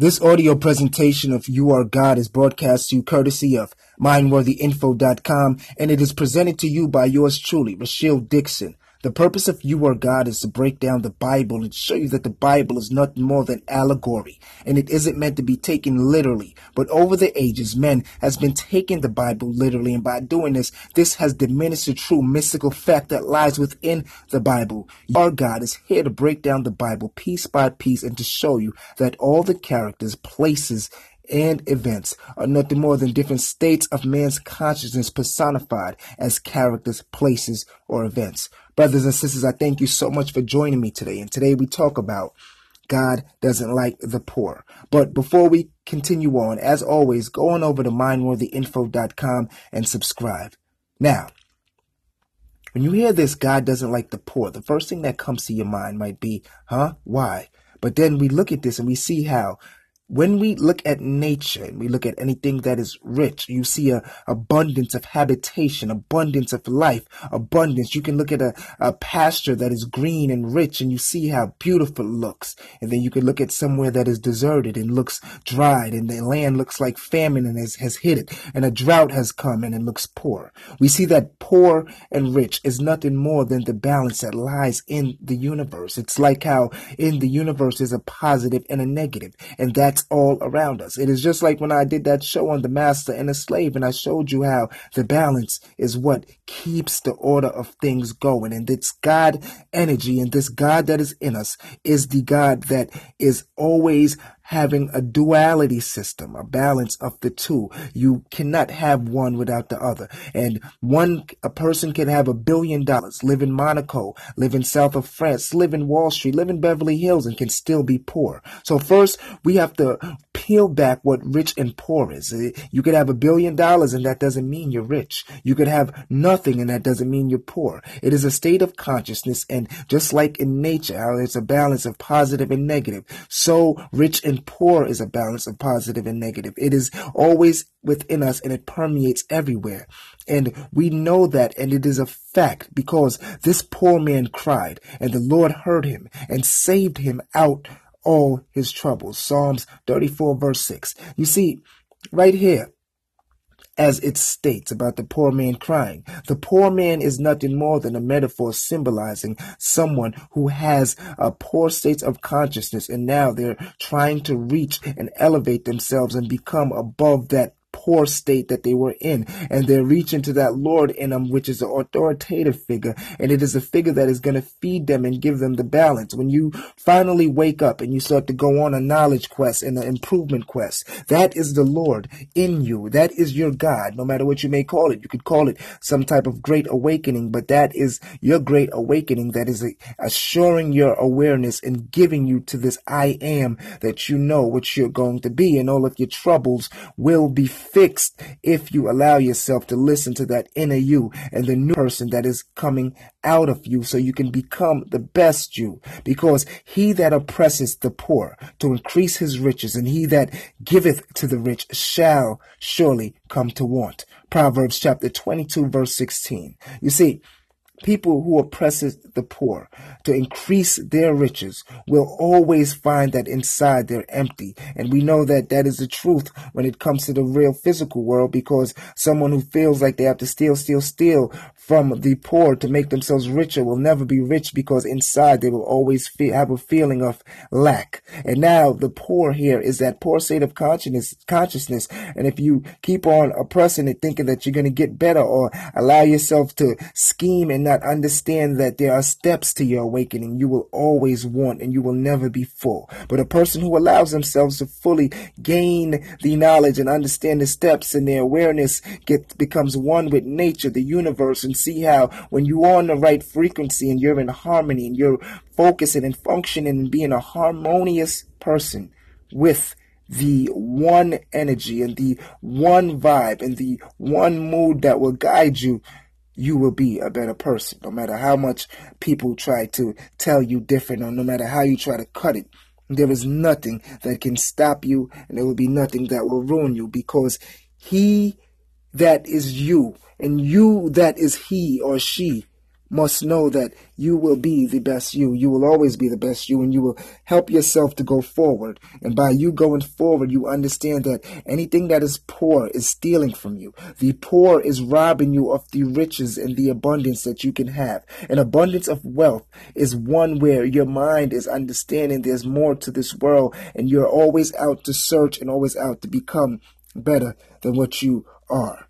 This audio presentation of You Are God is broadcast to you courtesy of MindworthyInfo.com and it is presented to you by yours truly, Rochelle Dixon. The purpose of You Are God is to break down the Bible and show you that the Bible is nothing more than allegory, and it isn't meant to be taken literally. But over the ages, men has been taking the Bible literally, and by doing this, this has diminished the true mystical fact that lies within the Bible. Our God is here to break down the Bible piece by piece and to show you that all the characters, places, and events are nothing more than different states of man's consciousness personified as characters, places, or events. Brothers and sisters, I thank you so much for joining me today. And today we talk about God doesn't like the poor. But before we continue on, as always, go on over to mindworthyinfo.com and subscribe. Now, when you hear this, God doesn't like the poor, the first thing that comes to your mind might be, huh? Why? But then we look at this and we see how when we look at nature and we look at anything that is rich, you see a abundance of habitation, abundance of life, abundance. You can look at a, a pasture that is green and rich and you see how beautiful it looks. And then you can look at somewhere that is deserted and looks dried and the land looks like famine and has, has hit it and a drought has come and it looks poor. We see that poor and rich is nothing more than the balance that lies in the universe. It's like how in the universe is a positive and a negative and that's all around us. It is just like when I did that show on the master and the slave, and I showed you how the balance is what keeps the order of things going. And this God energy and this God that is in us is the God that is always having a duality system, a balance of the two. You cannot have one without the other. And one, a person can have a billion dollars, live in Monaco, live in south of France, live in Wall Street, live in Beverly Hills, and can still be poor. So first, we have to peel back what rich and poor is. Eh, you could have a billion dollars and that doesn't mean you're rich. You could have nothing and that doesn't mean you're poor. It is a state of consciousness and just like in nature, how it's a balance of positive and negative, so rich and poor is a balance of positive and negative. It is always within us and it permeates everywhere. And we know that and it is a fact because this poor man cried and the Lord heard him and saved him out all his troubles. Psalms 34 verse 6. You see, right here, as it states about the poor man crying. The poor man is nothing more than a metaphor symbolizing someone who has a poor state of consciousness and now they're trying to reach and elevate themselves and become above that poor state that they were in. And they're reaching to that Lord in them, which is an authoritative figure. And it is a figure that is going to feed them and give them the balance. When you finally wake up and you start to go on a knowledge quest and an improvement quest, that is the Lord in you. That is your God, no matter what you may call it. You could call it some type of great awakening, but that is your great awakening that is assuring your awareness and giving you to this I am that you know what you're going to be and all of your troubles will be fixed if you allow yourself to listen to that inner you and the new person that is coming out of you so you can become the best you. Because he that oppresses the poor to increase his riches and he that giveth to the rich shall surely come to want. Proverbs chapter 22 verse 16. You see, people who oppresses the poor to increase their riches will always find that inside they're empty. And we know that that is the truth when it comes to the real physical world because someone who feels like they have to steal, steal, steal from the poor to make themselves richer will never be rich because inside they will always have a feeling of lack. And now the poor here is that poor state of consciousness, consciousness. And if you keep on oppressing it, thinking that you're going to get better or allow yourself to scheme and not understand that there are steps to your awakening, you will always want and you will never be full. But a person who allows themselves to fully gain the knowledge and understand the steps and their awareness becomes one with nature, the universe, and see how when you're on the right frequency and you're in harmony and you're focusing and functioning and being a harmonious person with the one energy and the one vibe and the one mood that will guide you, you will be a better person. No matter how much people try to tell you different or no matter how you try to cut it, there is nothing that can stop you and there will be nothing that will ruin you because he that is you and you that is he or she must know that you will be the best you. You will always be the best you, and you will help yourself to go forward. And by you going forward, you understand that anything that is poor is stealing from you. The poor is robbing you of the riches and the abundance that you can have. An abundance of wealth is one where your mind is understanding there's more to this world, and you're always out to search and always out to become better than what you are.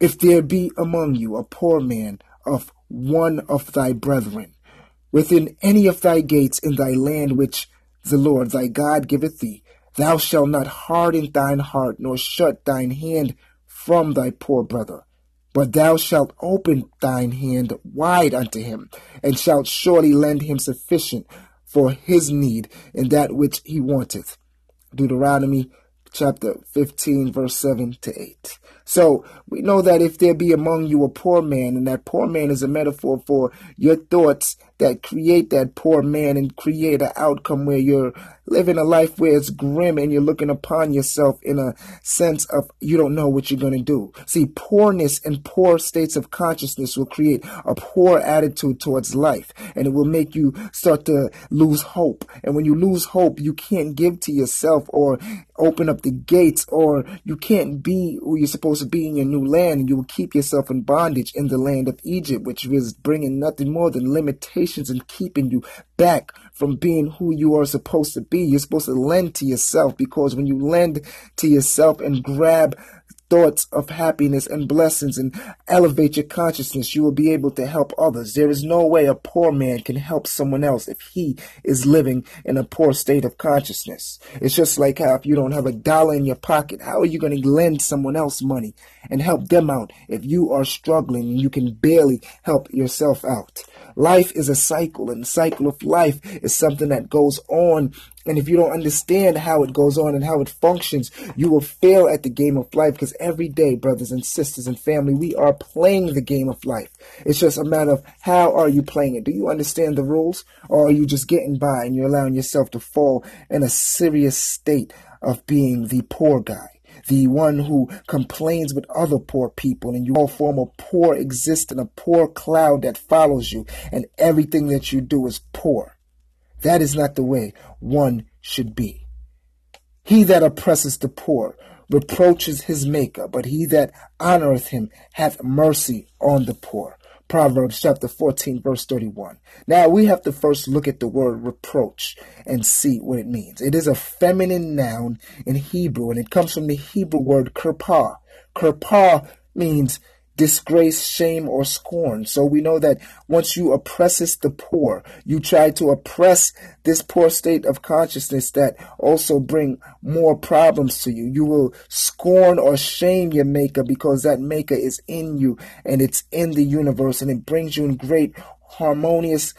If there be among you a poor man of one of thy brethren, within any of thy gates in thy land which the Lord thy God giveth thee, thou shalt not harden thine heart, nor shut thine hand from thy poor brother. But thou shalt open thine hand wide unto him, and shalt surely lend him sufficient for his need in that which he wanteth. Deuteronomy chapter 15, verse 7 to 8. So we know that if there be among you a poor man, and that poor man is a metaphor for your thoughts that create that poor man and create an outcome where you're living a life where it's grim and you're looking upon yourself in a sense of you don't know what you're going to do. See, poorness and poor states of consciousness will create a poor attitude towards life and it will make you start to lose hope. And when you lose hope, you can't give to yourself or open up the gates or you can't be who you're supposed to be in your new land and you will keep yourself in bondage in the land of Egypt, which is bringing nothing more than limitations and keeping you back from being who you are supposed to be. You're supposed to lend to yourself because when you lend to yourself and grab thoughts of happiness and blessings and elevate your consciousness, you will be able to help others. There is no way a poor man can help someone else if he is living in a poor state of consciousness. It's just like how if you don't have a dollar in your pocket, how are you going to lend someone else money and help them out if you are struggling and you can barely help yourself out? Life is a cycle, and the cycle of life is something that goes on. And if you don't understand how it goes on and how it functions, you will fail at the game of life because every day, brothers and sisters and family, we are playing the game of life. It's just a matter of how are you playing it? Do you understand the rules or are you just getting by and you're allowing yourself to fall in a serious state of being the poor guy? the one who complains with other poor people, and you all form a poor existence, a poor cloud that follows you, and everything that you do is poor. That is not the way one should be. He that oppresses the poor reproaches his maker, but he that honoreth him hath mercy on the poor. Proverbs chapter 14, verse 31. Now we have to first look at the word reproach and see what it means. It is a feminine noun in Hebrew, and it comes from the Hebrew word kirpah. Kirpah means disgrace, shame, or scorn. So we know that once you oppressest the poor, you try to oppress this poor state of consciousness that also bring more problems to you. You will scorn or shame your maker because that maker is in you and it's in the universe and it brings you in great harmonious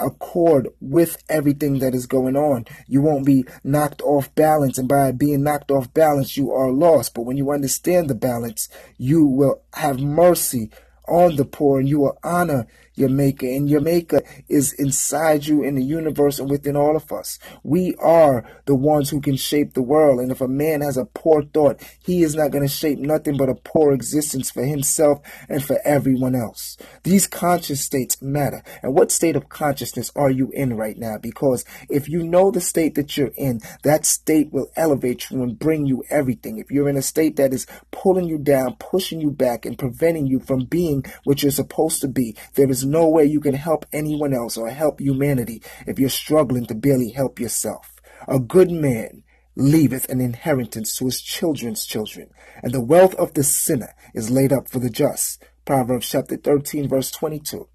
accord with everything that is going on. You won't be knocked off balance, and by being knocked off balance, you are lost. But when you understand the balance, you will have mercy on the poor and you will honor your maker and your maker is inside you in the universe and within all of us. We are the ones who can shape the world and if a man has a poor thought he is not going to shape nothing but a poor existence for himself and for everyone else. These conscious states matter. And what state of consciousness are you in right now? Because if you know the state that you're in that state will elevate you and bring you everything. If you're in a state that is pulling you down pushing you back and preventing you from being what you're supposed to be there is no way you can help anyone else or help humanity if you're struggling to barely help yourself. A good man leaveth an inheritance to his children's children, and the wealth of the sinner is laid up for the just. Proverbs chapter 13, verse 22.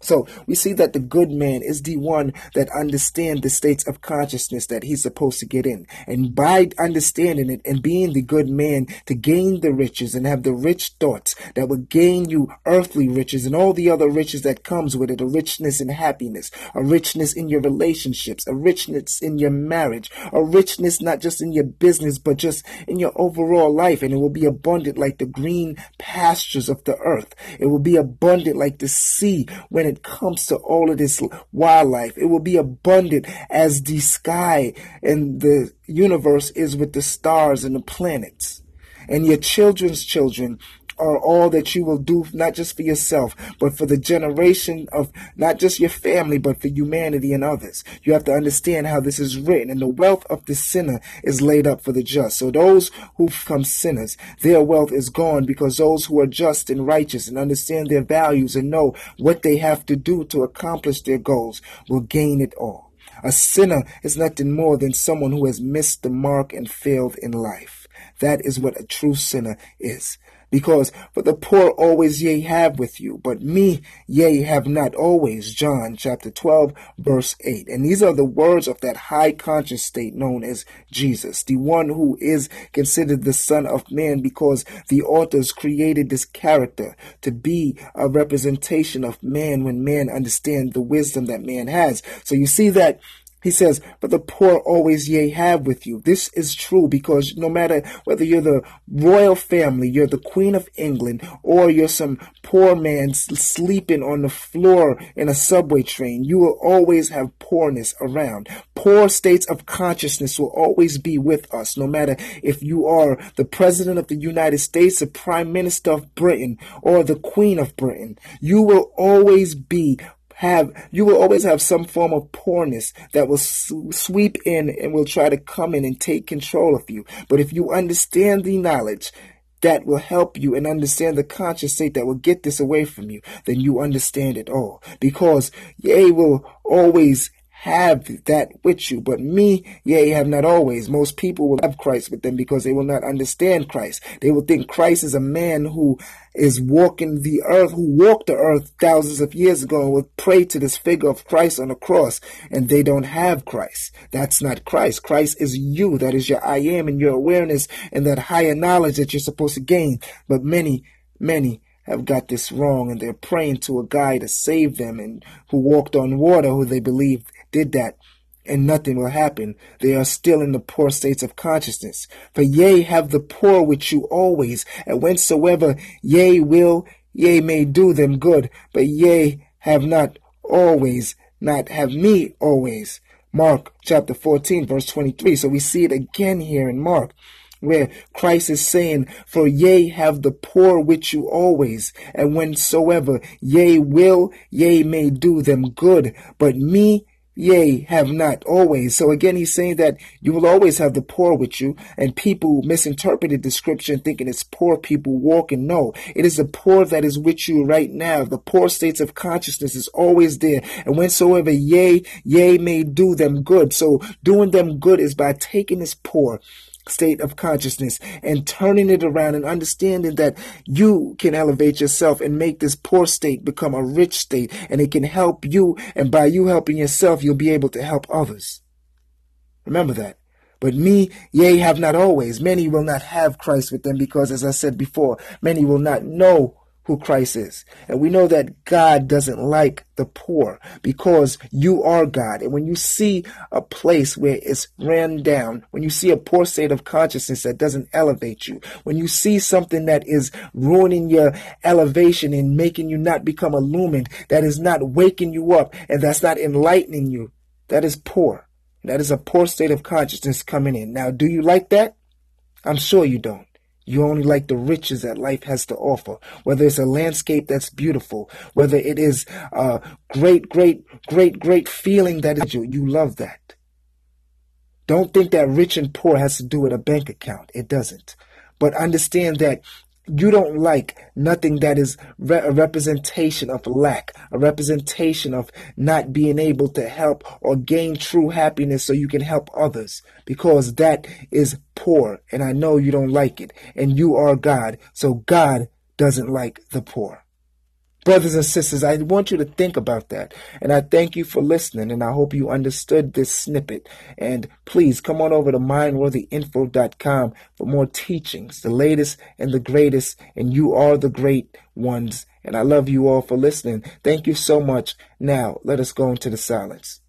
So we see that the good man is the one that understands the states of consciousness that he's supposed to get in. And by understanding it and being the good man to gain the riches and have the rich thoughts that will gain you earthly riches and all the other riches that comes with it, a richness in happiness, a richness in your relationships, a richness in your marriage, a richness not just in your business, but just in your overall life. And it will be abundant like the green pastures of the earth. It will be abundant like the sea when it comes to all of this wildlife. It will be abundant as the sky and the universe is with the stars and the planets. And your children's children are all that you will do, not just for yourself, but for the generation of not just your family, but for humanity and others. You have to understand how this is written. And the wealth of the sinner is laid up for the just. So those who become sinners, their wealth is gone because those who are just and righteous and understand their values and know what they have to do to accomplish their goals will gain it all. A sinner is nothing more than someone who has missed the mark and failed in life. That is what a true sinner is. Because for the poor always ye have with you, but me ye have not always. John chapter 12, verse 8. And these are the words of that high conscious state known as Jesus, the one who is considered the Son of Man because the authors created this character to be a representation of man when man understands the wisdom that man has. So you see that he says, but the poor always ye have with you. This is true because no matter whether you're the royal family, you're the queen of England, or you're some poor man sleeping on the floor in a subway train, you will always have poorness around. Poor states of consciousness will always be with us, no matter if you are the president of the United States, the prime minister of Britain, or the queen of Britain. You will always be have you will always have some form of poorness that will sweep in and will try to come in and take control of you. But if you understand the knowledge that will help you and understand the conscious state that will get this away from you, then you understand it all. Because ye will always have that with you. But me, yea, have not always. Most people will have Christ with them because they will not understand Christ. They will think Christ is a man who is walking the earth, who walked the earth thousands of years ago and will pray to this figure of Christ on the cross, and they don't have Christ. That's not Christ. Christ is you. That is your I am and your awareness and that higher knowledge that you're supposed to gain. But many, many have got this wrong and they're praying to a guy to save them and who walked on water who they believe did that and nothing will happen. They are still in the poor states of consciousness. For ye have the poor with you always, and whensoever ye will, ye may do them good, but ye have not always, not have me always. Mark chapter 14, verse 23. So we see it again here in Mark where Christ is saying, For ye have the poor with you always, and whensoever ye will, ye may do them good, but me yea, have not always. So again, he's saying that you will always have the poor with you, and people misinterpreted the scripture thinking it's poor people walking. No, it is the poor that is with you right now. The poor states of consciousness is always there. And whensoever yea, yea may do them good. So doing them good is by taking this poor state of consciousness and turning it around and understanding that you can elevate yourself and make this poor state become a rich state and it can help you. And by you helping yourself, you'll be able to help others. Remember that. But me, yea, have not always. Many will not have Christ with them because, as I said before, many will not know who Christ is. And we know that God doesn't like the poor because you are God. And when you see a place where it's ran down, when you see a poor state of consciousness that doesn't elevate you, when you see something that is ruining your elevation and making you not become illumined, that is not waking you up and that's not enlightening you, that is poor. That is a poor state of consciousness coming in. Now, do you like that? I'm sure you don't. You only like the riches that life has to offer. Whether it's a landscape that's beautiful, whether it is a great, great, great, great feeling that is you, you love that. Don't think that rich and poor has to do with a bank account. It doesn't. But understand that you don't like nothing that is re- a representation of lack, a representation of not being able to help or gain true happiness so you can help others because that is poor and I know you don't like it and you are God. So God doesn't like the poor. Brothers and sisters, I want you to think about that. And I thank you for listening. And I hope you understood this snippet. And please come on over to mindworthyinfo.com for more teachings, the latest and the greatest. And you are the great ones. And I love you all for listening. Thank you so much. Now, let us go into the silence.